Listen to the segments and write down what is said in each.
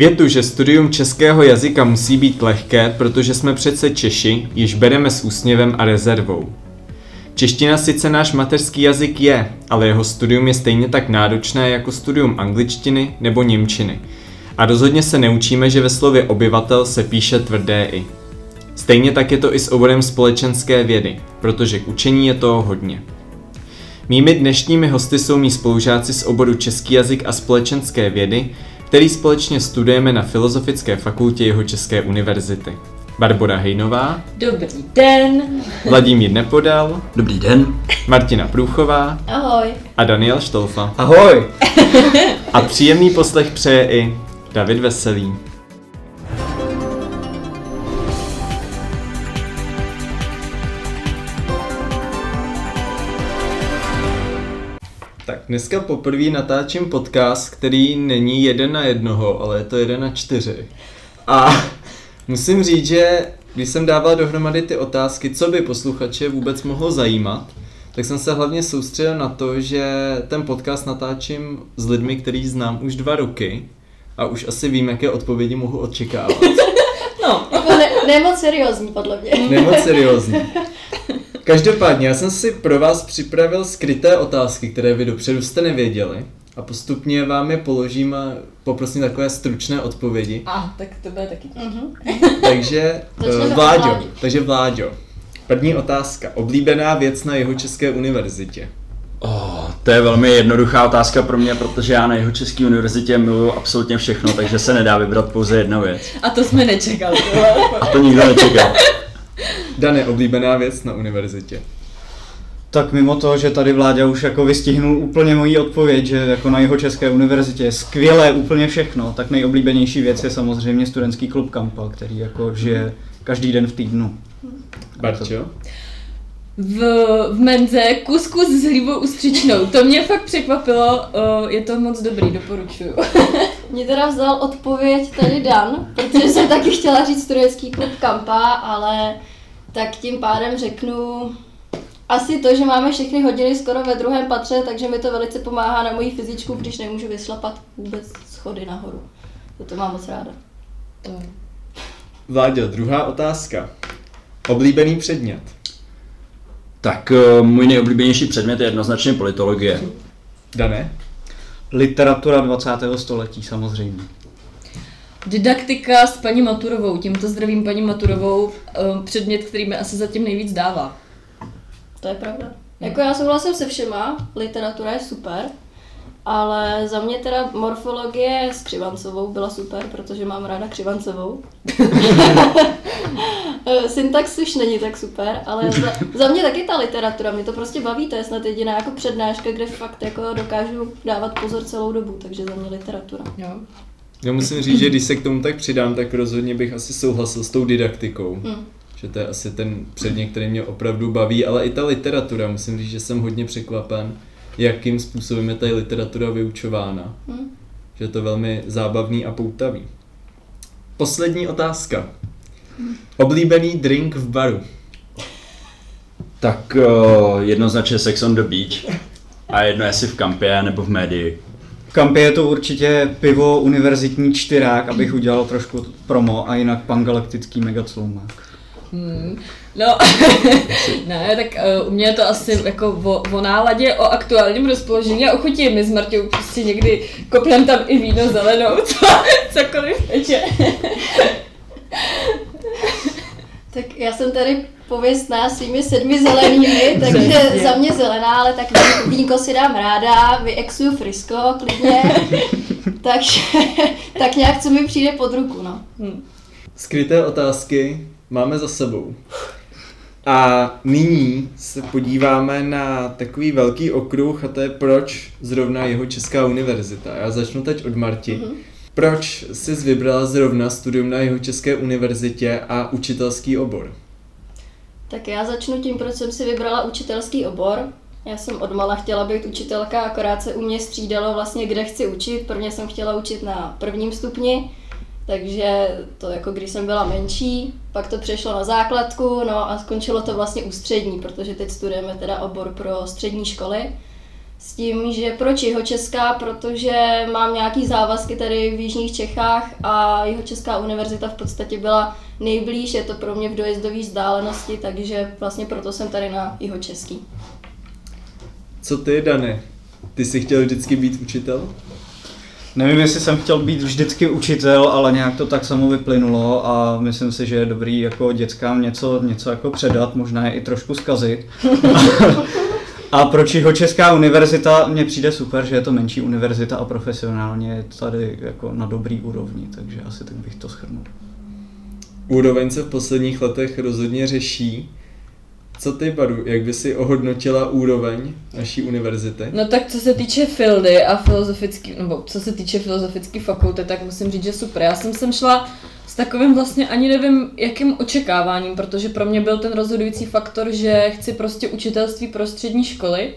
Větu, že studium českého jazyka musí být lehké, protože jsme přece Češi, již bereme s úsměvem a rezervou. Čeština sice náš mateřský jazyk je, ale jeho studium je stejně tak náročné jako studium angličtiny nebo němčiny. A rozhodně se neučíme, že ve slově obyvatel se píše tvrdé i. Stejně tak je to i s oborem společenské vědy, protože k učení je toho hodně. Mými dnešními hosty jsou mý spolužáci z oboru Český jazyk a společenské vědy, který společně studujeme na Filozofické fakultě jeho České univerzity. Barbora Hejnová. Dobrý den. Vladimír Nepodal. Dobrý den. Martina Průchová. Ahoj. A Daniel Štolfa. Ahoj. A příjemný poslech přeje i David Veselý. Dneska poprvé natáčím podcast, který není jeden na jednoho, ale je to jeden na čtyři. A musím říct, že když jsem dával dohromady ty otázky, co by posluchače vůbec mohlo zajímat, tak jsem se hlavně soustředil na to, že ten podcast natáčím s lidmi, který znám už dva roky a už asi vím, jaké odpovědi mohu očekávat. Ne, ne moc seriózní, podle mě. Nemoc seriózní. Každopádně, já jsem si pro vás připravil skryté otázky, které vy dopředu jste nevěděli a postupně vám je položím a poprosím takové stručné odpovědi. A, tak to bude taky. Mhm. Takže uh, Vláďo, takže Vláďo. První otázka. Oblíbená věc na jeho české univerzitě. Oh, to je velmi jednoduchá otázka pro mě, protože já na jeho české univerzitě miluju absolutně všechno, takže se nedá vybrat pouze jedna věc. A to jsme nečekali. A to nikdo nečekal. Dane, oblíbená věc na univerzitě. Tak mimo to, že tady Vláďa už jako vystihnul úplně moji odpověď, že jako na jeho české univerzitě je skvělé úplně všechno, tak nejoblíbenější věc je samozřejmě studentský klub Kampa, který jako žije každý den v týdnu. Barčo? V, v menze kuskus s hlívou ustřičnou. To mě fakt překvapilo, o, je to moc dobrý, doporučuju. Mě teda vzal odpověď tady Dan, protože jsem taky chtěla říct studentský klub Kampa, ale tak tím pádem řeknu asi to, že máme všechny hodiny skoro ve druhém patře, takže mi to velice pomáhá na moji fyzičku, když nemůžu vyšlapat vůbec schody nahoru. To, to mám moc ráda. To. Vláďo, druhá otázka. Oblíbený předmět. Tak eh, můj nejoblíbenější předmět je jednoznačně politologie. Dane? Literatura 20. století samozřejmě. Didaktika s paní Maturovou, tímto zdravím paní Maturovou, o, předmět, který mi asi zatím nejvíc dává. To je pravda. Jako já souhlasím se všema, literatura je super, ale za mě teda morfologie s Křivancovou byla super, protože mám ráda Křivancovou. Syntax už není tak super, ale za, za mě taky ta literatura, mě to prostě baví, to je snad jediná jako přednáška, kde fakt jako dokážu dávat pozor celou dobu, takže za mě literatura. Jo. Já musím říct, že když se k tomu tak přidám, tak rozhodně bych asi souhlasil s tou didaktikou. Hm. Že to je asi ten předmět, který mě opravdu baví, ale i ta literatura, musím říct, že jsem hodně překvapen, jakým způsobem je ta literatura vyučována. Hm. Že je to velmi zábavný a poutavý. Poslední otázka. Oblíbený drink v baru. Tak eh, jednoznačně Sex on the Beach. A jedno jestli v kampě nebo v médii. V Kampě je to určitě pivo univerzitní čtyrák, abych udělal trošku promo a jinak pangalaktický megacloumák. Hmm. No, ne, tak uh, u mě je to asi jako o, o náladě, o aktuálním rozpoložení a ochutí. My s Martou prostě někdy kopneme tam i víno zelenou, co, cokoliv peče. Tak já jsem tady pověstná svými sedmi zelenými, takže za mě zelená, ale tak vín- vínko si dám ráda, vyexuju frisko klidně, takže tak nějak co mi přijde pod ruku, no. Hm. Skryté otázky máme za sebou. A nyní se podíváme na takový velký okruh a to je proč zrovna jeho Česká univerzita. Já začnu teď od Marti. Mhm. Proč jsi vybrala zrovna studium na jeho České univerzitě a učitelský obor? Tak já začnu tím, proč jsem si vybrala učitelský obor. Já jsem odmala chtěla být učitelka, akorát se u mě střídalo vlastně, kde chci učit. Prvně jsem chtěla učit na prvním stupni, takže to jako když jsem byla menší, pak to přešlo na základku, no a skončilo to vlastně u střední, protože teď studujeme teda obor pro střední školy. S tím, že proč jeho Česká, protože mám nějaký závazky tady v Jižních Čechách a jeho Česká univerzita v podstatě byla nejblíž, je to pro mě v dojezdové vzdálenosti, takže vlastně proto jsem tady na jeho Český. Co ty, Dany? Ty jsi chtěl vždycky být učitel? Nevím, jestli jsem chtěl být vždycky učitel, ale nějak to tak samo vyplynulo a myslím si, že je dobrý jako dětskám něco, něco jako předat, možná je i trošku zkazit. a proč jeho Česká univerzita, mně přijde super, že je to menší univerzita a profesionálně je tady jako na dobrý úrovni, takže asi tak bych to schrnul. Úroveň se v posledních letech rozhodně řeší. Co ty, Baru, jak by si ohodnotila úroveň naší univerzity? No tak co se týče fildy a filozofický, nebo co se týče filozofické fakulty, tak musím říct, že super. Já jsem sem šla s takovým vlastně ani nevím, jakým očekáváním, protože pro mě byl ten rozhodující faktor, že chci prostě učitelství pro střední školy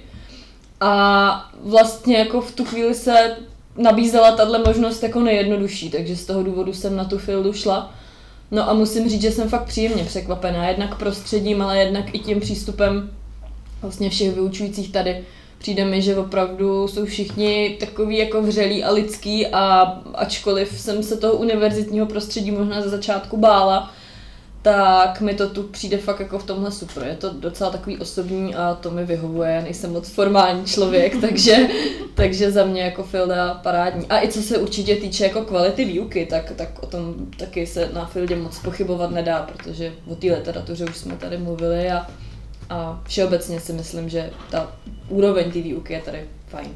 a vlastně jako v tu chvíli se nabízela tahle možnost jako nejjednodušší, takže z toho důvodu jsem na tu fildu šla. No a musím říct, že jsem fakt příjemně překvapená, jednak prostředím, ale jednak i tím přístupem vlastně všech vyučujících tady. Přijde mi, že opravdu jsou všichni takový jako vřelí a lidský a ačkoliv jsem se toho univerzitního prostředí možná ze začátku bála, tak mi to tu přijde fakt jako v tomhle super. Je to docela takový osobní a to mi vyhovuje. Nejsem moc formální člověk, takže, takže za mě jako Filda parádní. A i co se určitě týče jako kvality výuky, tak, tak o tom taky se na Fildě moc pochybovat nedá, protože o té literatuře už jsme tady mluvili a, a všeobecně si myslím, že ta úroveň té výuky je tady fajn.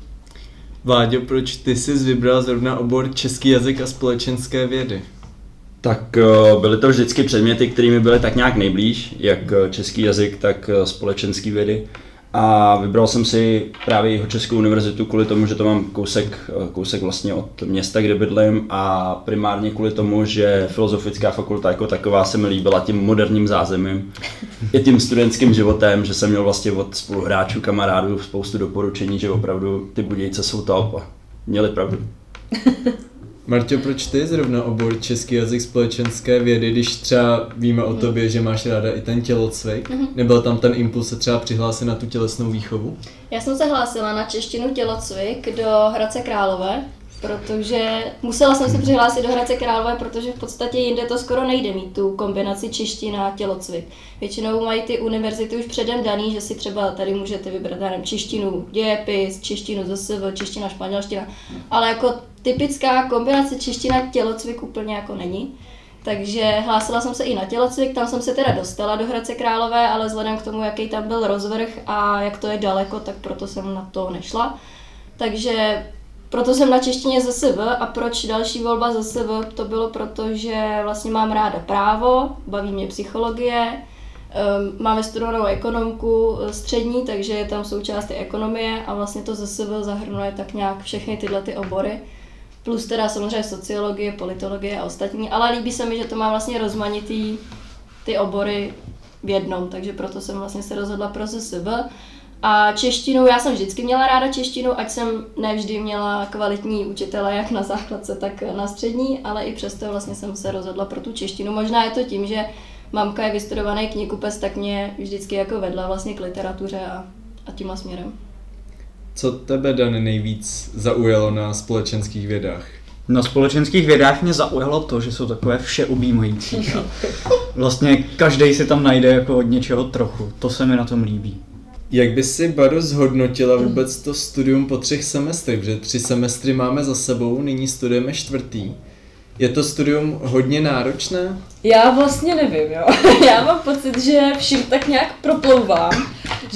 Váďo, proč ty jsi vybral zrovna obor český jazyk a společenské vědy? Tak eh, byly to vždycky předměty, kterými byly tak nějak nejblíž, jak eh, český jazyk, tak eh, společenský vědy. A vybral jsem si právě jeho Českou univerzitu kvůli tomu, že to mám kousek, kousek vlastně od města, kde bydlím a primárně kvůli tomu, že filozofická fakulta jako taková se mi líbila tím moderním zázemím i tím studentským životem, že jsem měl vlastně od spoluhráčů, kamarádů spoustu doporučení, že opravdu ty Budějce jsou top a měli pravdu. Marťo, proč ty zrovna obor český jazyk společenské vědy, když třeba víme o tobě, že máš ráda i ten tělocvik? Mm-hmm. Nebyl tam ten impuls se třeba přihlásit na tu tělesnou výchovu? Já jsem se hlásila na češtinu tělocvik do Hradce Králové, protože musela jsem se přihlásit do Hradce Králové, protože v podstatě jinde to skoro nejde mít tu kombinaci čeština a tělocvik. Většinou mají ty univerzity už předem daný, že si třeba tady můžete vybrat nevím, češtinu dějepis, češtinu ZSV, čeština španělština, ale jako typická kombinace čeština tělocvik úplně jako není. Takže hlásila jsem se i na tělocvik, tam jsem se teda dostala do Hradce Králové, ale vzhledem k tomu, jaký tam byl rozvrh a jak to je daleko, tak proto jsem na to nešla. Takže proto jsem na češtině ZSV a proč další volba ZSV, to bylo proto, že vlastně mám ráda právo, baví mě psychologie, ehm, máme studovanou ekonomku eh, střední, takže je tam součást ekonomie a vlastně to ZSV zahrnuje tak nějak všechny tyhle ty obory. Plus teda samozřejmě sociologie, politologie a ostatní, ale líbí se mi, že to má vlastně rozmanitý ty obory v jednom, takže proto jsem vlastně se rozhodla pro ZSV. A češtinu, já jsem vždycky měla ráda češtinu, ať jsem nevždy měla kvalitní učitele, jak na základce, tak na střední, ale i přesto vlastně jsem se rozhodla pro tu češtinu. Možná je to tím, že mamka je vystudovaný knihkupec, tak mě vždycky jako vedla vlastně k literatuře a, a tímhle směrem. Co tebe, Dan, nejvíc zaujalo na společenských vědách? Na společenských vědách mě zaujalo to, že jsou takové všeobjímající. Vlastně každý si tam najde jako od něčeho trochu. To se mi na tom líbí. Jak by si, Baru, zhodnotila vůbec to studium po třech semestrech? Protože tři semestry máme za sebou, nyní studujeme čtvrtý. Je to studium hodně náročné? Já vlastně nevím, jo. Já mám pocit, že vším tak nějak proplouvám,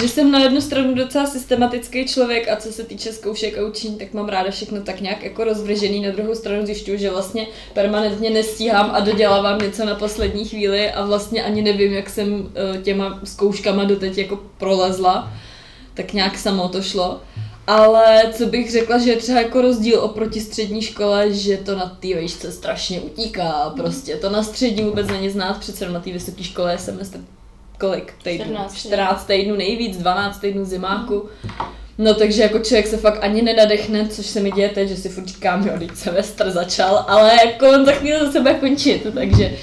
že jsem na jednu stranu docela systematický člověk a co se týče zkoušek a učení, tak mám ráda všechno tak nějak jako rozvržený. Na druhou stranu zjišťuju, že vlastně permanentně nestíhám a dodělávám něco na poslední chvíli a vlastně ani nevím, jak jsem eh, těma zkouškama doteď jako prolezla. Tak nějak samo to šlo. Ale co bych řekla, že je třeba jako rozdíl oproti střední škole, že to na té výšce strašně utíká. Prostě to na střední vůbec není znát, přece na té vysoké škole je semestr kolik týdnů? 14, 14 týdnů nejvíc, 12 týdnů zimáku. No takže jako člověk se fakt ani nenadechne, což se mi děje teď, že si furt říkám, jo, teď semestr začal, ale jako on za chvíli za sebe končit, takže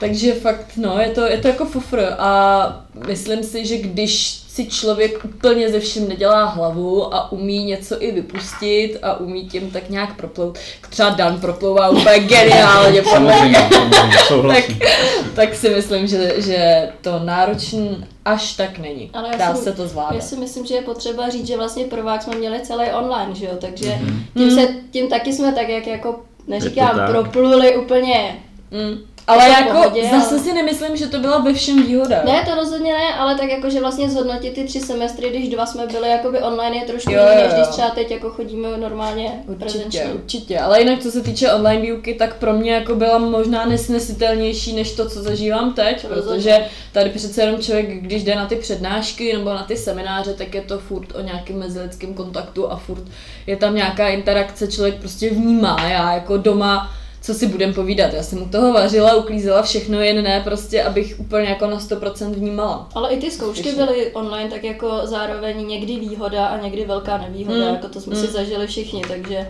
Takže fakt, no, je to, je to jako fofr a myslím si, že když si člověk úplně ze vším nedělá hlavu a umí něco i vypustit a umí tím tak nějak proplout, třeba Dan proplouvá úplně geniálně, podle mě. Samozřejmě, samozřejmě, tak, tak si myslím, že, že to náročný až tak není. Ale Dá si- se to zvládat. Já si myslím, že je potřeba říct, že vlastně prvák jsme měli celý online, že jo, takže Mhm. tím, se, tím taky jsme tak jak jako, neříkám, tak. propluli úplně Mm. Ale to v jako pohodě, zase ale- si nemyslím, že to byla ve všem výhoda. Ne, to rozhodně ne, ale tak jako, že vlastně zhodnotit ty tři semestry, když dva jsme byli jakoby online, je trošku Jo, jiný, než když třeba teď jako chodíme normálně Určitě, prezenčně. určitě. Ale jinak, co se týče online výuky, tak pro mě jako byla možná nesnesitelnější než to, co zažívám teď, Rozhodně. protože tady přece jenom člověk, když jde na ty přednášky nebo na ty semináře, tak je to furt o nějakém mezilidském kontaktu a furt je tam nějaká interakce, člověk prostě vnímá. Já jako doma co si budem povídat. Já jsem u toho vařila, uklízela všechno, jen ne prostě, abych úplně jako na 100% vnímala. Ale i ty zkoušky Skutečně. byly online, tak jako zároveň někdy výhoda a někdy velká nevýhoda, Mm, jako to jsme mm. si zažili všichni, takže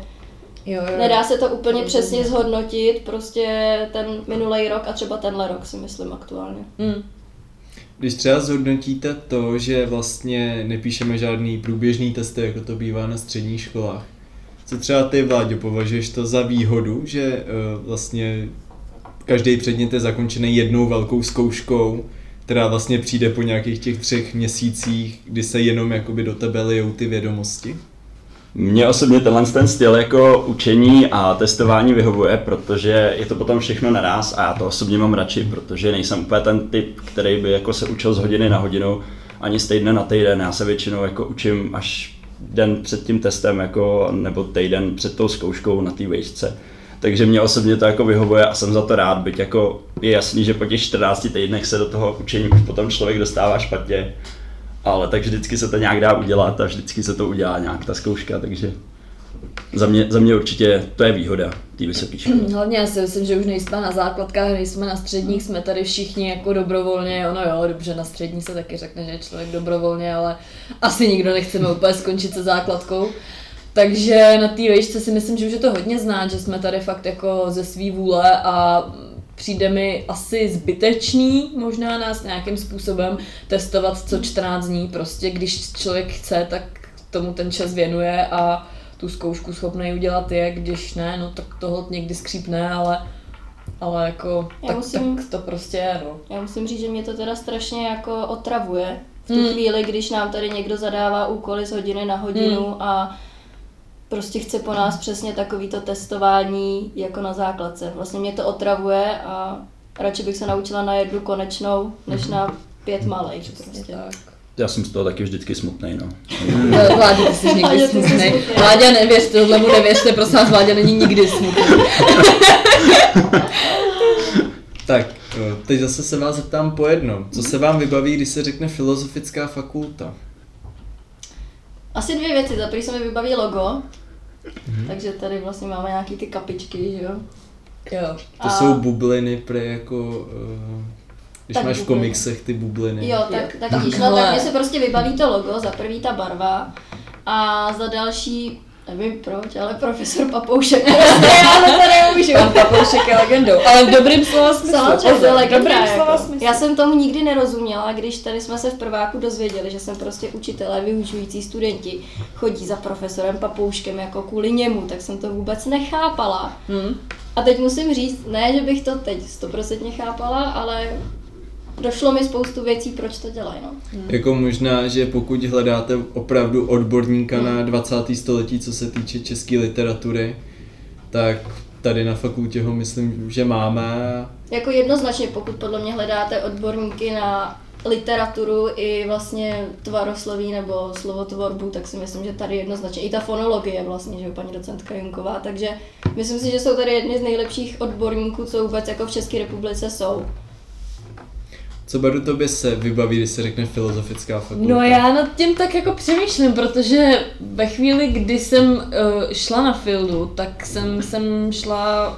Jo, jo. nedá se to úplně přesně zhodnotit, prostě ten minulý rok a třeba tenhle rok si myslím aktuálně. Mm. Když třeba zhodnotíte to, že vlastně nepíšeme žádný průběžný testy, jako to bývá na středních školách, co třeba ty, Vláďo, považuješ to za výhodu, že uh, vlastně každý předmět je zakončený jednou velkou zkouškou, která vlastně přijde po nějakých těch třech měsících, kdy se jenom jakoby do tebe lijou ty vědomosti? Mně osobně tenhle ten styl jako učení a testování vyhovuje, protože je to potom všechno naraz a já to osobně mám radši, protože nejsem úplně ten typ, který by jako se učil z hodiny na hodinu, ani z týdne na týden. Já se většinou jako učím až den před tím testem jako, nebo týden před tou zkouškou na té vejšce. Takže mě osobně to jako vyhovuje a jsem za to rád, byť jako je jasný, že po těch 14 týdnech se do toho učení už potom člověk dostává špatně, ale tak vždycky se to nějak dá udělat a vždycky se to udělá nějak ta zkouška, takže za mě, za mě určitě to je výhoda té vysoké školy. Hlavně já si myslím, že už nejsme na základkách, nejsme na středních, jsme tady všichni jako dobrovolně, ono jo, dobře, na střední se taky řekne, že je člověk dobrovolně, ale asi nikdo nechceme úplně skončit se základkou. Takže na té vejšce si myslím, že už je to hodně znát, že jsme tady fakt jako ze svý vůle a přijde mi asi zbytečný možná nás nějakým způsobem testovat co 14 dní. Prostě když člověk chce, tak tomu ten čas věnuje a tu zkoušku schopný udělat je, když ne, no tak toho někdy skřípne, ale, ale jako, Já tak, musím- tak to prostě je, no. Já musím říct, že mě to teda strašně jako otravuje v tu Hmm. chvíli, když nám tady někdo zadává úkoly z hodiny na hodinu Hmm. a prostě chce po nás přesně takovýto testování jako na základce. Vlastně mě to otravuje a radši bych se naučila na jednu konečnou, než na pět malých. Prostě. Tak. Já jsem z toho taky vždycky smutný, no. Vládě, ty jsi někdy jsi smutný. Vládě, nevěřte, tohle mu nevěřte, prosím vás, Vládě není nikdy smutný. Tak, eh, teď zase se vás zeptám po jednom. Co se vám vybaví, když se řekne filozofická fakulta? Asi dvě věci. Za prvý se mi vybaví logo, takže tady vlastně máme nějaký ty kapičky, že jo. Jo. To A- jsou bubliny pre jako... eh, Když Tak máš v bubliny. komiksech ty bubliny. Jo, tak, tak, no, Takhle. tak mně se prostě vybaví to logo, za prvý ta barva a za další, nevím proč, ale profesor Papoušek, prostě já to nemůžu. Pan Papoušek je legendou, ale v dobrým slova smyslu. Samozřejmě, to pozor, je v legenda, jako. smyslu. Já jsem tomu nikdy nerozuměla, když tady jsme se v prváku dozvěděli, že jsem prostě učitelé, vyučující studenti chodí za profesorem Papouškem jako kvůli němu, tak jsem to vůbec nechápala. Hm. A teď musím říct, ne, že bych to teď stoprocentně chápala, ale došlo mi spoustu věcí, proč to dělají. No. Jako možná, že pokud hledáte opravdu odborníka Hmm. na 20. století, co se týče české literatury, tak tady na fakultě ho myslím, že máme. Jako jednoznačně, pokud podle mě hledáte odborníky na literaturu i vlastně tvarosloví nebo slovotvorbu, tak si myslím, že tady jednoznačně i ta fonologie vlastně, že jo, paní docentka Junková, takže myslím si, že jsou tady jedni z nejlepších odborníků, co vůbec jako v České republice jsou. Co Baru tobě se vybaví, když se řekne filozofická fakulta? No já nad tím tak jako přemýšlím, protože ve chvíli, kdy jsem uh, šla na Fildu, tak jsem, jsem šla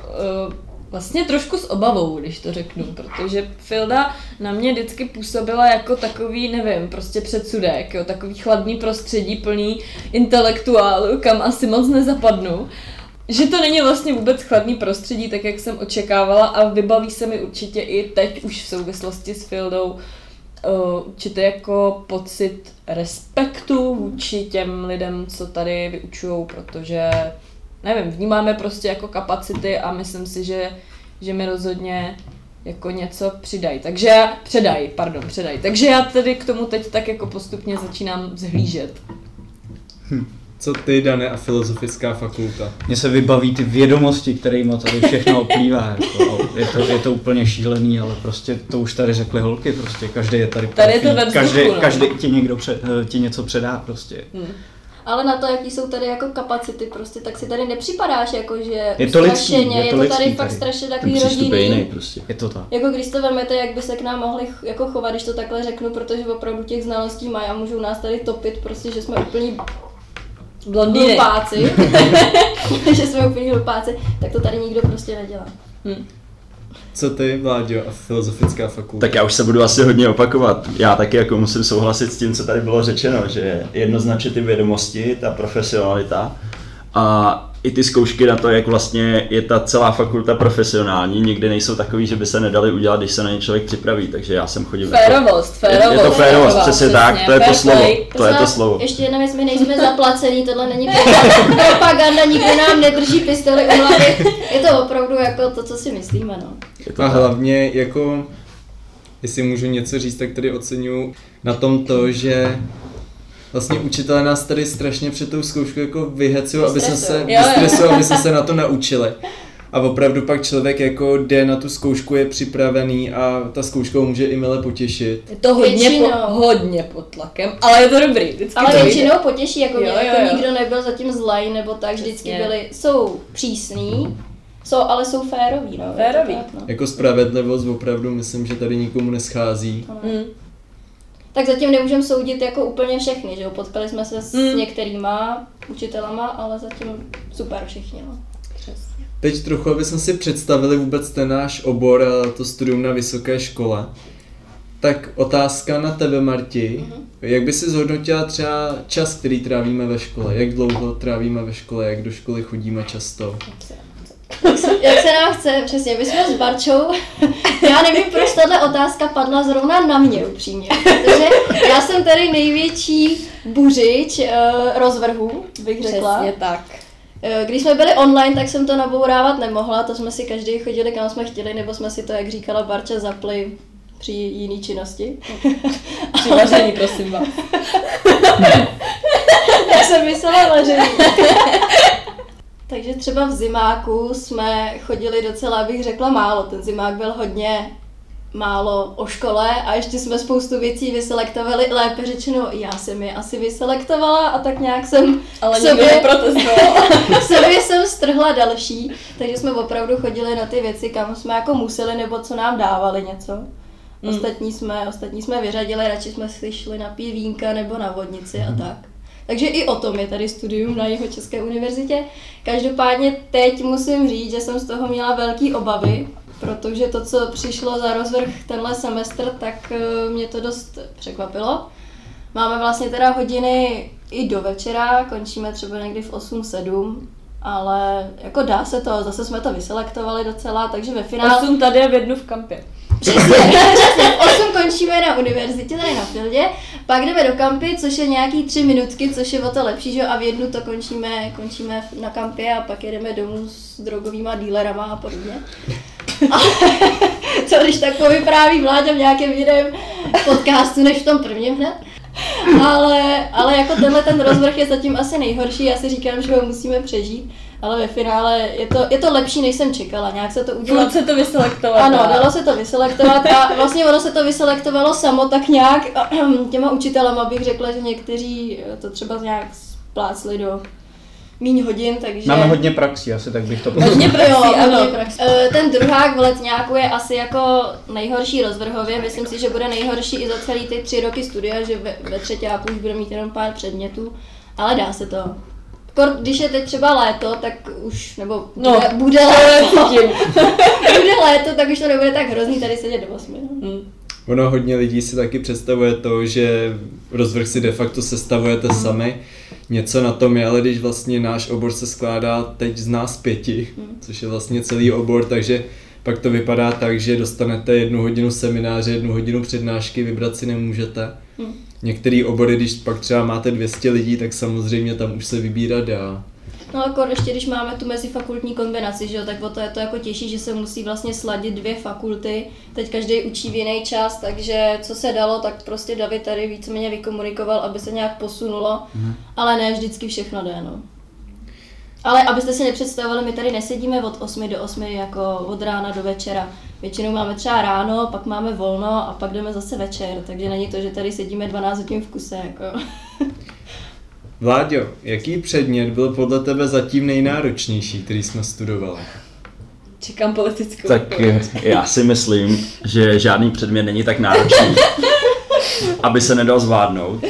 uh, vlastně trošku s obavou, když to řeknu, protože Filda na mě vždycky působila jako takový, nevím, prostě předsudek, jo, takový chladný prostředí plný intelektuálů, kam asi moc nezapadnu že to není vlastně vůbec chladný prostředí, tak jak jsem očekávala a vybaví se mi určitě i teď už v souvislosti s Fildou uh, určitě jako pocit respektu vůči těm lidem, co tady vyučují, protože nevím, vnímáme prostě jako kapacity a myslím si, že, že mi rozhodně jako něco přidají. Takže já, předaj, pardon, předaj. Takže já tedy k tomu teď tak jako postupně začínám zhlížet. Co ty, Dane, a filozofická fakulta? Mně se vybaví ty vědomosti, kterými tady všechno oplývá. Jako, je, to, je to úplně šílený, ale prostě to už tady řekly holky, prostě každý je tady Tady je to ve vzduchu, každý, no. každý ti někdo před, eh, ti něco předá prostě. Hm. Ale na to, jaký jsou tady jako kapacity, prostě, tak si tady nepřipadáš, jako že Je to lidský, ustrašeně, je je to to, lidský tady fakt tady. strašně takový přístup je jiný rodinný. prostě. Je to tak. Jako když to vemete, jak by se k nám mohli jako chovat, když to takhle řeknu, protože opravdu těch znalostí mají a můžou nás tady topit, prostě, že jsme úplní Blondýny. hlupáci, že jsme úplní hlupáci, tak to tady nikdo prostě nedělá. Hm. Co ty, Vláďo, a filozofická fakulta? Tak já už se budu asi hodně opakovat. Já taky jako musím souhlasit s tím, co tady bylo řečeno, že jednoznačně ty vědomosti, ta profesionalita a i ty zkoušky na to, jak vlastně je ta celá fakulta profesionální, nikdy nejsou takový, že by se nedali udělat, když se na ně člověk připraví, takže já jsem chodil... Férovost, férovost. je, je to férovost, přesně tak, to je to slovo, to je to slovo. Ještě jedna věc, my nejsme zaplacení, tohle není propaganda, nikdo nám nedrží pistoli u hlavy. Je to opravdu jako to, co si myslíme, no. Je to A hlavně jako, jestli můžu něco říct, tak tady oceňuji na tom to, že vlastně učitelé nás tady strašně před tou zkouškou jako vyhecují, aby jsme se, vystresujou, aby jsme se na to naučili. A opravdu pak člověk jako jde na tu zkoušku, je připravený a ta zkouška ho může i mile potěšit. Je to hodně, po, hodně pod tlakem, ale je to dobrý. Vždycky Ale to většinou potěší, jako, Jo, mě, jo, jako jo. nikdo nebyl zatím zlej nebo tak, vždycky Přesně. byli, jsou přísní, jsou, ale jsou féroví, no. Féroví. tak, no. Jako spravedlivost opravdu myslím, že tady nikomu neschází. Hm. Tak zatím nemůžeme soudit jako úplně všechny, že jo, potkali jsme se s Mm. některýma učitelama, ale zatím super všichni, no. Přesně. Teď trochu, aby jsme si představili vůbec ten náš obor a to studium na vysoké škole. Tak otázka na tebe, Marti. Mhm. Jak by si zhodnotila třeba čas, který trávíme ve škole? Jak dlouho trávíme ve škole? Jak do školy chodíme často? Jak se nám chce, přesně, my jsme s Barčou, já nevím, proč tahle otázka padla zrovna na mě upřímně, protože já jsem tady největší buřič uh, rozvrhů, bych řekla. Přesně tak. Eh, Když jsme byli online, tak jsem to nabourávat nemohla, to jsme si každý chodili kam jsme chtěli, nebo jsme si to, jak říkala Barča, zapli při jiný činnosti. Při vaření, prosím vás. Já jsem myslela vaření. Takže třeba v zimáku jsme chodili docela, bych řekla, málo. Ten zimák byl hodně málo o škole a ještě jsme spoustu věcí vyselektovali, lépe řečeno, já jsem je asi vyselektovala a tak nějak jsem Ale k sobě, k sobě jsem strhla další, takže jsme opravdu chodili na ty věci, kam jsme jako museli nebo co nám dávali něco. Mm. Ostatní jsme, ostatní jsme vyřadili, radši jsme si šli napít vínka nebo na vodnici a tak. Takže i o tom je tady studium na jeho České univerzitě. Každopádně teď musím říct, že jsem z toho měla velký obavy, protože to, co přišlo za rozvrh tenhle semestr, tak eh, mě to dost překvapilo. Máme vlastně teda hodiny i do večera, končíme třeba někdy v 8-7, ale jako dá se to, zase jsme to vyselektovali docela, takže ve finále... Osm tady a v jednu v kampě. Přesně, přesně. V 8 končíme na univerzitě, tady na Fieldě, pak jdeme do kampy, což je nějaký tři minutky, což je o to lepší, že a v jednu to končíme, končíme na kampě a pak jedeme domů s drogovýma dílerama a podobně. A to když tak povypráví Vláďa v nějakém jiném podcastu, než v tom prvním hned. Ale, ale jako tenhle ten rozvrh je zatím asi nejhorší, já si říkám, že ho musíme přežít, ale ve finále je to, je to lepší, než jsem čekala, nějak se to udělalo. Furt se to vyselektovat. Ano, dalo se to vyselektovat a vlastně ono se to vyselektovalo samo tak nějak těma učitelama bych řekla, že někteří to třeba nějak splácli do míň hodin, takže... Máme hodně praxí, asi tak bych to Hodně Jo, praxí, hodně ano. praxí. Eh, Ten druhák v letňáku je asi jako nejhorší rozvrhově. Myslím si, že bude nejhorší i za celý ty tři roky studia, že ve, ve třetíku už bude mít jenom pár předmětů, ale dá se to. Kor, když je teď třeba léto, tak už, nebo bude, No, bude To léto, bude léto, tak už to nebude tak hrozný tady sedět do 8. No. Hm. Ono hodně lidí si taky představuje to, že rozvrh si de facto sestavujete sami, něco na tom je, ale když vlastně náš obor se skládá teď z nás pěti, Hmm. což je vlastně celý obor, takže pak to vypadá tak, že dostanete jednu hodinu semináře, jednu hodinu přednášky, vybrat si nemůžete. Hmm. Některé obory, když pak třeba máte 200 lidí, tak samozřejmě tam už se vybírat dá. No jako ještě když máme tu mezifakultní kombinaci, že jo, tak o to je to jako těžší, že se musí vlastně sladit dvě fakulty. Teď každý učí v jiný čas, takže co se dalo, tak prostě David tady víceméně vykomunikoval, aby se nějak posunulo, Mhm. ale ne vždycky všechno jde, no. Ale abyste si nepředstavovali, my tady nesedíme od 8 do 8 jako od rána do večera. Většinou máme třeba ráno, pak máme volno a pak jdeme zase večer, takže není to, že tady sedíme 12 hodin v kuse. Jako. Vláďo, jaký předmět byl podle tebe zatím nejnáročnější, který jsme studovali? Čekám politickou Tak eh, já si myslím, že žádný předmět není tak náročný, aby se nedal zvládnout.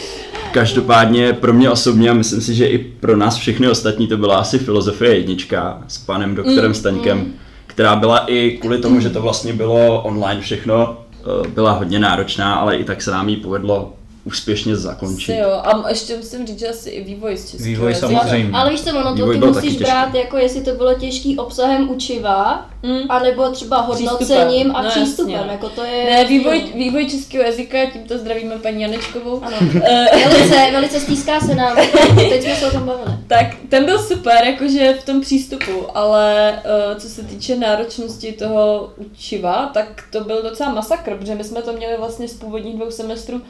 Každopádně pro mě osobně a myslím si, že i pro nás všechny ostatní to byla asi filozofie jednička s panem doktorem Mm, Staňkem, která byla i kvůli tomu, že to vlastně bylo online všechno, eh, byla hodně náročná, ale i tak se nám ji povedlo úspěšně zakončit. Jo, a ještě musím říct, že asi i vývoj z českého Vývoj jazyka. samozřejmě. Ale víš co, ono to ty musíš těžký. brát, jako jestli to bylo těžký obsahem učiva, Mm. anebo třeba Přístupem. hodnocením a No, přístupem, jasně. jako to je... Ne, vývoj, vývoj českého jazyka, tímto zdravíme paní Janečkovou. Ano, Eh, velice, velice stýská se nám, teď jsme se o tom bavili. Tak ten byl super, jakože v tom přístupu, ale uh, co se týče náročnosti toho učiva, tak to byl docela masakr, protože my jsme to měli vlastně z původních dvou semestrů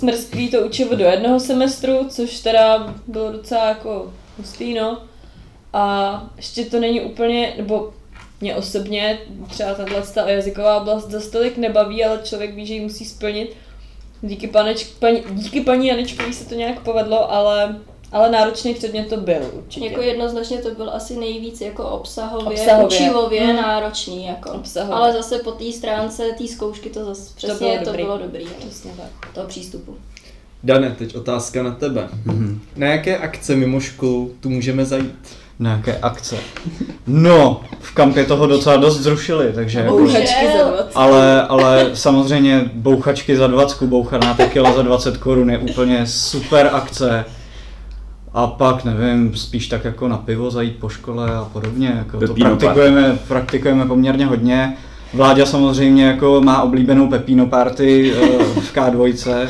smrskví to učivo do jednoho semestru, což teda bylo docela jako hustý, no. A ještě to není úplně, nebo mě osobně třeba tahle ta jazyková oblast zase tolik nebaví, ale člověk ví, že ji musí splnit. Díky, paneč, paní, díky paní Janečkovi se to nějak povedlo, ale, ale náročný předmět to byl určitě. Jako jednoznačně to byl asi nejvíc jako obsahově, Obsahově. učivově Mm. náročný, jako. Obsahově. Ale zase po té stránce té zkoušky to zase přesně bylo to dobrý. bylo dobrý, no, Přesně tak. toho přístupu. Dane, teď otázka na tebe. Mhm. Na jaké akce mimo školu tu můžeme zajít? Nějaké akce. No, v kampě toho docela dost zrušili, takže jako, Bouchačky za Bohužel. 20. ale, ale samozřejmě bouchačky za 20, bouchaná tequila za 20 korun je úplně super akce. A pak, nevím, spíš tak jako na pivo zajít po škole a podobně. Jako to praktikujeme, praktikujeme poměrně hodně. Vláďa samozřejmě jako má oblíbenou Pepino party eh, v K2.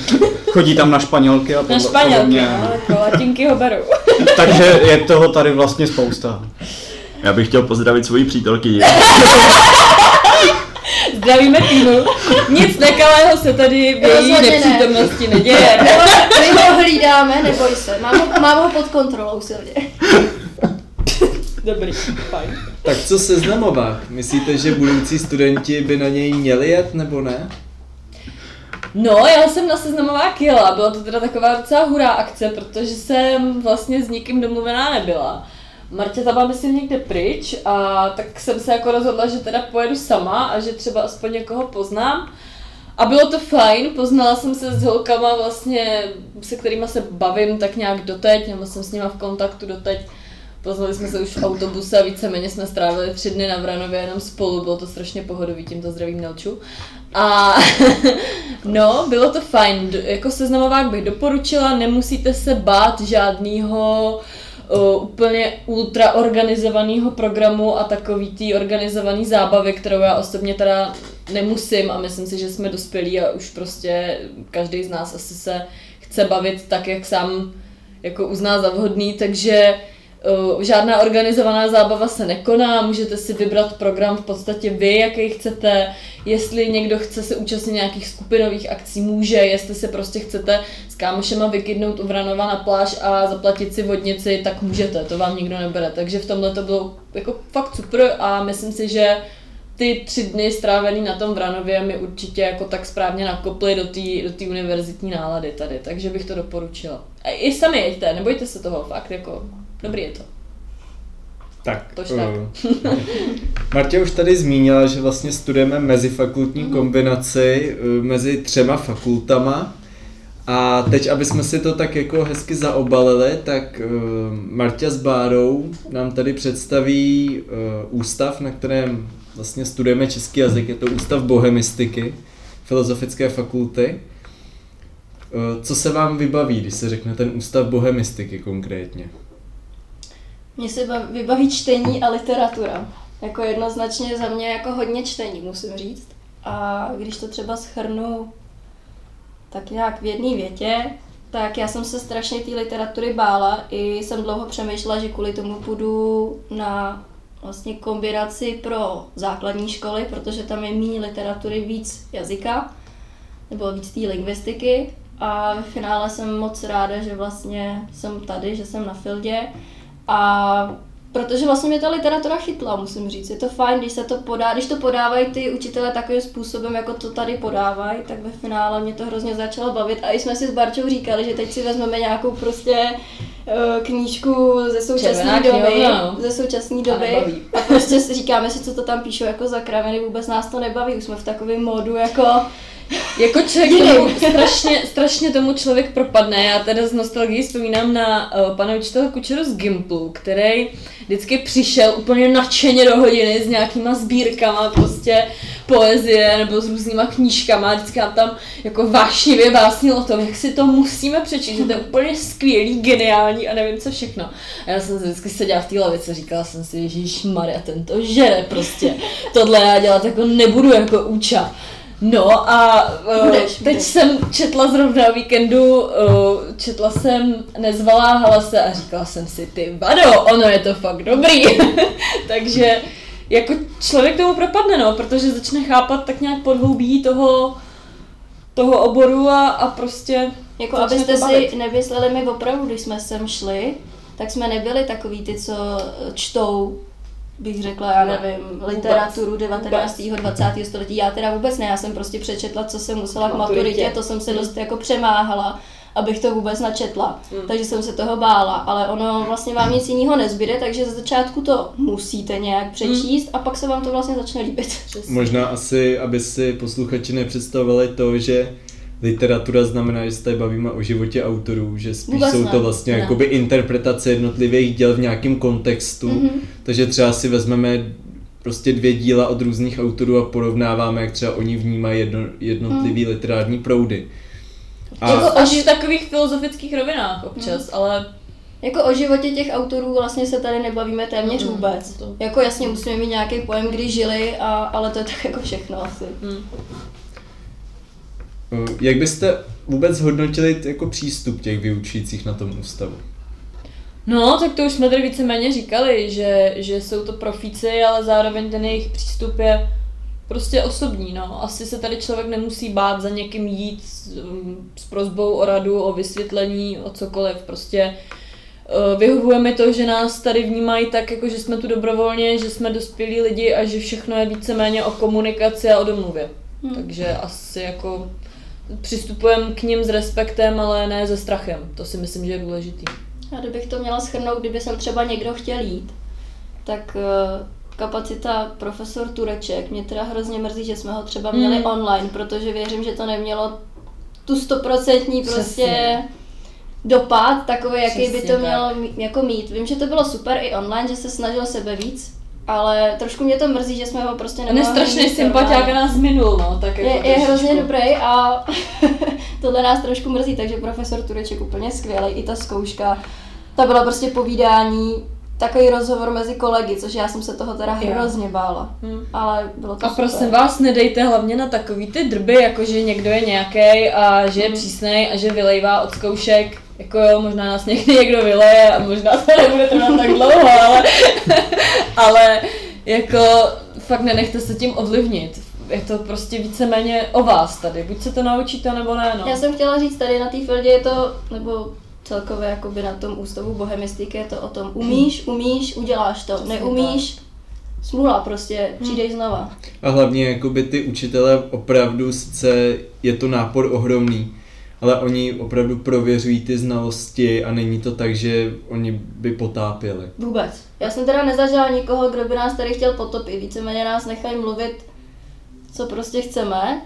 Chodí tam na španělky a Na podle- španělky, podobně. no, jako latinky ho berou. Takže je toho tady vlastně spousta. Já bych chtěl pozdravit svoji přítelkyni. Zdravíme týmu. Nic nekalého se tady v její nepřítomnosti neděje. Hlídáme, neboj se, mám ho, mám ho pod kontrolou silně. Dobrý, fajn. Tak co seznamovák? Myslíte, že budoucí studenti by na něj měli jet nebo ne? No, já jsem na seznamová jela, byla to teda taková docela hurá akce, protože jsem vlastně s nikým domluvená nebyla. Marta tam byla myslím někde pryč a tak jsem se jako rozhodla, že teda pojedu sama a že třeba aspoň někoho poznám. A bylo to fajn, poznala jsem se s holkama vlastně, se kterými se bavím tak nějak doteď, nebo jsem s nima v kontaktu doteď. Poznali jsme se už v autobuse a víceméně jsme strávili tři dny na Vranově jenom spolu, bylo to strašně pohodový, tímto zdravím Nelču. A no, bylo to fajn, jako seznamovák bych doporučila, nemusíte se bát žádného uh, úplně ultra organizovaného programu a takový tý organizovaný zábavy, kterou já osobně teda nemusím a myslím si, že jsme dospělí a už prostě každý z nás asi se chce bavit tak, jak sám jako uzná za vhodný, takže uh, žádná organizovaná zábava se nekoná, můžete si vybrat program v podstatě vy, jaký chcete, jestli někdo chce se účastnit nějakých skupinových akcí, může, jestli se prostě chcete s kámošema vykydnout u Vranova na pláž a zaplatit si vodnici, tak můžete, to vám nikdo nebere, takže v tomhle to bylo jako fakt super a myslím si, že ty tři dny strávený na tom Vranově mi určitě jako tak správně nakoply do té do univerzitní nálady tady, takže bych to doporučila. I sami jeďte, nebojte se toho, fakt jako dobrý je to. Tak, Tož tak. eh, Martě už tady zmínila, že vlastně studujeme mezifakultní Mhm. kombinaci eh, mezi třema fakultama. A teď, aby jsme si to tak jako hezky zaobalili, tak uh, Marta s Bárou nám tady představí uh, ústav, na kterém vlastně studujeme český jazyk. Je to Ústav bohemistiky Filozofické fakulty. Eh, Co se vám vybaví, když se řekne ten ústav bohemistiky konkrétně? Mně se bav- vybaví čtení a literatura. Jako jednoznačně za mě jako hodně čtení, musím říct. A když to třeba schrnu tak nějak v jedné větě, tak já jsem se strašně té literatury bála. I jsem dlouho přemýšlela, že kvůli tomu půjdu na vlastně kombinaci pro základní školy, protože tam je méně literatury, víc jazyka, nebo víc té lingvistiky. A v finále jsem moc ráda, že vlastně jsem tady, že jsem na Fildě. A protože vlastně mě ta literatura chytla, musím říct. Je to fajn, když se to podá, když to podávají ty učitelé takovým způsobem, jako to tady podávají, tak ve finále mě to hrozně začalo bavit. A i jsme si s Barčou říkali, že teď si vezmeme nějakou prostě eh, knížku ze současné doby, no. ze současné A doby nebaví. a prostě si říkáme si, co to tam píšou jako za kraviny, vůbec nás to nebaví, už jsme v takovém módu jako Jako člověk tomu, strašně, strašně tomu člověk propadne. Já teda z nostalgii vzpomínám na uh, pana učitele Kučeru z Gimplu, který vždycky přišel úplně nadšeně do hodiny s nějakýma sbírkama prostě poezie nebo s různýma knížkama. Vždycky nám tam jako vášnivě básnil o tom, jak si to musíme přečíst, že to je úplně skvělý, geniální a nevím co všechno. A já jsem se vždycky seděla v té lavici a říkala jsem si, Ježíš Maria, ten to žere prostě. Tohle já dělat jako nebudu jako úča. No a uh, Budeš, teď budeš. jsem četla zrovna o víkendu, uh, četla jsem Nezvaláhala se a říkala jsem si, ty vado, ono je to fakt dobrý. Takže jako člověk tomu propadne, no, protože začne chápat tak nějak podhoubí toho, toho oboru a, a prostě Jako abyste si nemysleli, my opravdu, když jsme sem šli, tak jsme nebyli takový ty, co čtou, bych řekla, já Ne, nevím, vůbec. literaturu 19. 20. století. Já teda vůbec ne, já jsem prostě přečetla, co jsem musela k Maturitě. maturitě, to jsem se Hmm. dost jako přemáhala, abych to vůbec načetla. Hmm. Takže jsem se toho bála, ale ono vlastně vám nic jiného nezbyde, takže ze začátku to musíte nějak přečíst a pak se vám to vlastně začne líbit. Možná asi, aby si posluchači nepředstavovali to, že literatura znamená, že se tady bavíme o životě autorů, že spíš Vůbec jsou ne, to vlastně ne. jakoby interpretace jednotlivých děl v nějakém kontextu. Mhm. Takže třeba si vezmeme prostě dvě díla od různých autorů a porovnáváme, jak třeba oni vnímají jedno, jednotlivý Mhm. literární proudy. A jako až v takových filozofických rovinách občas, ale Jako o životě těch autorů vlastně se tady nebavíme téměř Mm, vůbec. to- Jako jasně musíme mít nějaký pojem, kdy žili, a, ale to je tak jako všechno asi. hm. Eh, jak byste vůbec hodnotili jako přístup těch vyučujících na tom ústavu? No, tak to už jsme tady víceméně říkali, že, že jsou to profíci, ale zároveň ten jejich přístup je prostě osobní, no. Asi se tady člověk nemusí bát za někým jít s, um, s prozbou o radu, o vysvětlení, o cokoliv. Prostě eh, vyhovuje mi to, že nás tady vnímají tak, jako že jsme tu dobrovolně, že jsme dospělí lidi a že všechno je víceméně o komunikaci a o domluvě. Hmm. Takže asi jako přistupujeme k ním s respektem, ale ne se strachem. To si myslím, že je důležitý. A kdybych to měla schrnout, kdyby sem třeba někdo chtěl jít, tak eh, kapacita profesor Tureček, mě teda hrozně mrzí, že jsme ho třeba měli Hmm. online, protože věřím, že to nemělo tu stoprocentní prostě Přesně. dopad, takový, jaký by Přesně to tak. mělo jako mít. Vím, že to bylo super i online, že se snažil sebe víc, ale trošku mě to mrzí, že jsme ho prostě On je nemohli strašný sympatiák a nás minul, no. Tak jako Je, je trošičku. hrozně dobrý a tohle nás trošku mrzí, takže profesor Tureček úplně skvělý, i ta zkouška. Ta byla prostě povídání, takový rozhovor mezi kolegy, což já jsem se toho teda Jo. hrozně bála. Hm. Ale bylo to A super. prosím vás, nedejte hlavně na takový ty drby, jako že někdo je nějaký a že je Mhm. přísnej a že vylejvá od zkoušek. Jako jo, možná nás někdy někdo vyleje a možná to nebude trvat tak dlouho, ale, ale jako fakt nenechte se tím ovlivnit. Je to prostě víceméně o vás tady. Buď se to naučíte, nebo ne, no. Já jsem chtěla říct, tady na té fildě je to, nebo celkově jakoby na tom ústavu bohemistiky je to o tom, umíš, umíš, uděláš to, Přesně neumíš, smůla prostě, přijdeš znova. A hlavně jakoby ty učitele opravdu sice je to nápor ohromný, ale oni opravdu prověřují ty znalosti a není to tak, že oni by potápěli. Vůbec. Já jsem teda nezažila nikoho, kdo by nás tady chtěl potopit. Víceméně nás nechají mluvit, co prostě chceme.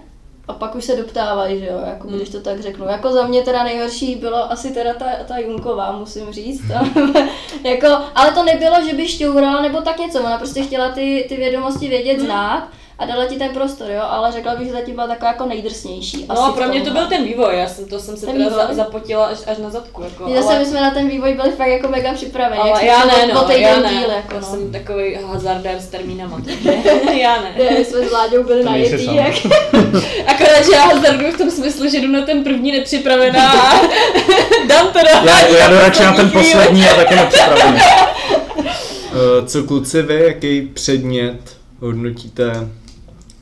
A pak už se doptávají, že jo, jako Hmm. když to tak řeknu. Jako za mě teda nejhorší bylo asi teda ta, ta Junková, musím říct. jako, ale to nebylo, že by šťourala nebo tak něco. Ona prostě chtěla ty, ty vědomosti vědět, Hmm. znát. A dala ti ten prostor, jo, ale řekla bych, že zatím byla taková jako nejdrsnější. No, asi pro mě to byl ten vývoj, já jsem to jsem se Ten teda vývoj? zapotila až, až na zadku. Jako, My zase my jsme na ten vývoj byli fakt jako mega připraveni, jak ale jsme já ne, no, já ne, díl, jako já no. jsem takový hazardér s termínama, já ne. Ne, my jsme s Láďou byli To najetý, sama. jak Akorát, že já hazarduju v tom smyslu, že jdu na ten první nepřipravená a dám to do Já, já jdu radši na ten poslední a taky nepřipravený. Eh, Co kluci vy, jaký předmět hodnotíte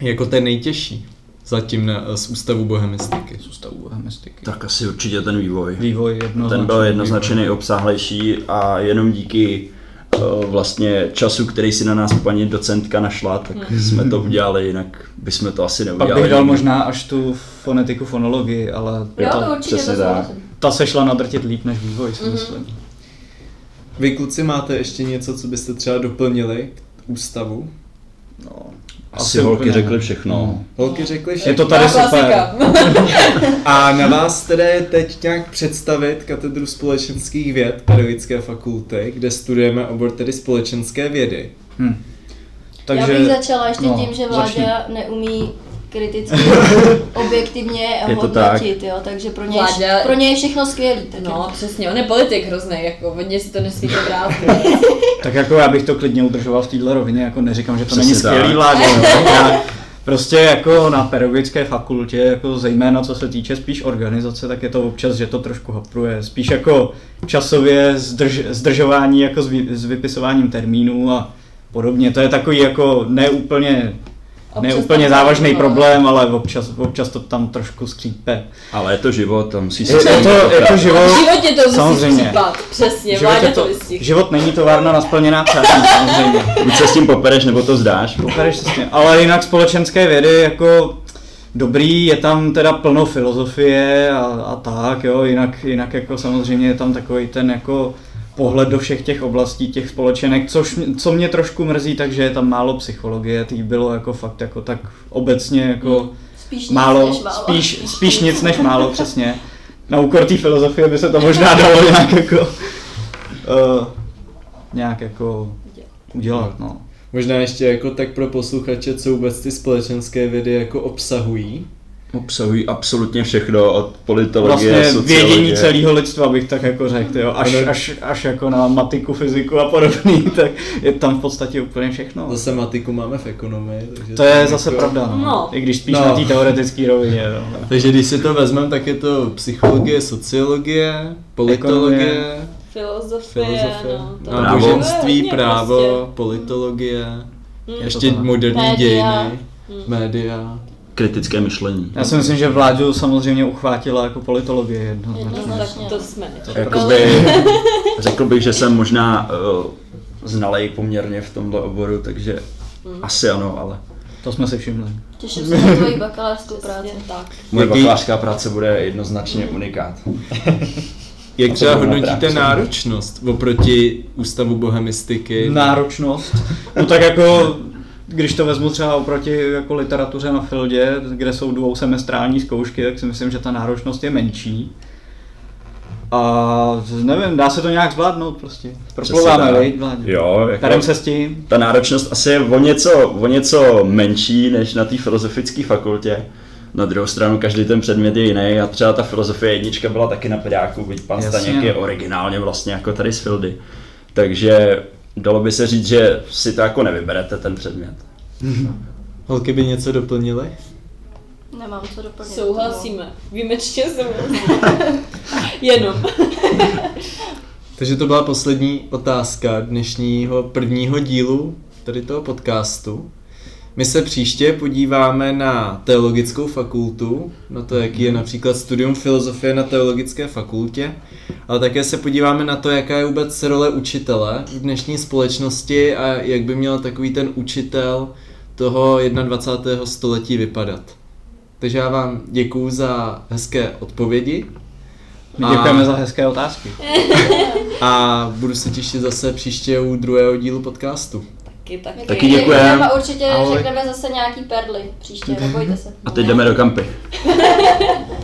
jako ten nejtěžší zatím na, z ústavu bohemistiky? Z ústavu bohemistiky. Tak asi určitě ten vývoj. Vývoj jednoznačně. Ten byl jednoznačně nejobsáhlejší a jenom díky eh, vlastně času, který si na nás paní docentka našla, tak jsme to udělali, jinak bychom to asi Pak neudělali. bych dal možná až tu fonetiku, fonologii, ale Jo, to to určitě, to přesně souhlasím. ta se šla nadrtit líp než vývoj, si myslím. Vy kluci máte ještě něco, co byste třeba doplnili k ústavu? No, Asi holky úplně řekly ne. všechno. No. Holky řekly, že Je to tady super. A na vás tedy je teď nějak představit katedru společenských věd Pedagogické fakulty, kde studujeme obor tedy společenské vědy. Hm. Já bych začala ještě no, tím, že začni. Vláďa neumí kriticky, objektivně Je to tak. hodnotit, jo, takže pro něj, Vláďa- pro něj je všechno skvělý. Tak No, jako- přesně, on je politik hrozný, jako hodně si to nesmíte brát. Tak jako já bych to klidně udržoval v téhle rovině, jako neříkám, že to Přesně není skvělý vládě, no. Já Prostě jako na pedagogické fakultě, jako zejména co se týče spíš organizace, tak je to občas, že to trošku hapruje. Spíš jako časově zdrž, zdržování jako s, vy, s vypisováním termínů a podobně. To je takový jako neúplně, Občas neúplně tam- závažný problém, ale občas, občas to tam trošku skřípe. Ale je to život, tam musí se Je, je, to, je to poprat. V život, životě to musí Samozřejmě. přesně, život, to to, život není továrna na splněná přání, samozřejmě. Buď se s tím popereš, nebo to zdáš. Popereš se s tím. Ale jinak společenské vědy jako dobrý, je tam teda plno filozofie a, a tak, jo, jinak, jinak jako samozřejmě je tam takový ten jako pohled do všech těch oblastí těch společenek, což, mě- co mě trošku mrzí, takže je tam málo psychologie, těch bylo jako fakt jako tak obecně jako Spíš nic málo, než málo. spíš, spíš nic než málo, přesně. Na úkor té filozofie by se to možná dalo nějak jako uh, nějak jako udělat, no. Možná ještě jako tak pro posluchače, co vůbec ty společenské vědy jako obsahují. Obsahují absolutně všechno, od politologie, vlastně sociologie. vědění celého lidstva bych tak jako řekl, jo. Až, až, až jako na matiku, fyziku a podobný, tak je tam v podstatě úplně všechno. Zase matiku máme v ekonomii. Takže To je zase jako- pravda, no. No. I když spíš No. na té teoretické rovině, no. Takže když si to vezmeme, tak je to psychologie, sociologie, politologie, Filozofie, filozofie, no. náboženství, právo, prostě. politologie, Mm. ještě moderní Média. dějiny, média. Kritické myšlení. Já si myslím, že Vláďu samozřejmě uchvátila jako politologie jednoznačně. Jednoznačně. Tak to jsme. Jakoby, řekl bych, že jsem možná uh, znalej poměrně v tomhle oboru, takže asi ano, ale To jsme si všimli. Těším se na tvoji bakalářskou práci. Tak. moje bakalářská práce bude jednoznačně unikát. Jak třeba hodnotíte náročnost oproti Ústavu bohemistiky? Náročnost. No tak jako, když to vezmu třeba oproti jako literatuře na Fildě, kde jsou dvousemestrální zkoušky, tak si myslím, že ta náročnost je menší. A nevím, dá se to nějak zvládnout prostě. Proplouváme, viď, Vláďo? Jo, jako- se s tím. Ta náročnost asi je o něco, o něco menší než na té filozofické fakultě. Na druhou stranu každý ten předmět je jiný a třeba ta filozofie jednička byla taky na pedáku, byť pan Jasně. Staněk je originálně vlastně jako tady z Fildy. Takže dalo by se říct, že si to jako nevyberete ten předmět. Holky by něco doplnily? Nemám co doplnit. Souhlasíme. Výjimečně souhlasíme. Jenom. Takže to byla poslední otázka dnešního prvního dílu tady toho podcastu. My se příště podíváme na teologickou fakultu, na to, jaký je například studium filozofie na teologické fakultě, ale také se podíváme na to, jaká je vůbec role učitele v dnešní společnosti a jak by měl takový ten učitel toho 21. století vypadat. Takže já vám děkuju za hezké odpovědi My A- děkujeme za hezké otázky. a budu se těšit zase příště u druhého dílu podcastu vždycky. Taky, taky děkujeme. A určitě Ahoj. řekneme zase nějaký perly příště, nebojte se. A teď jdeme do kampy.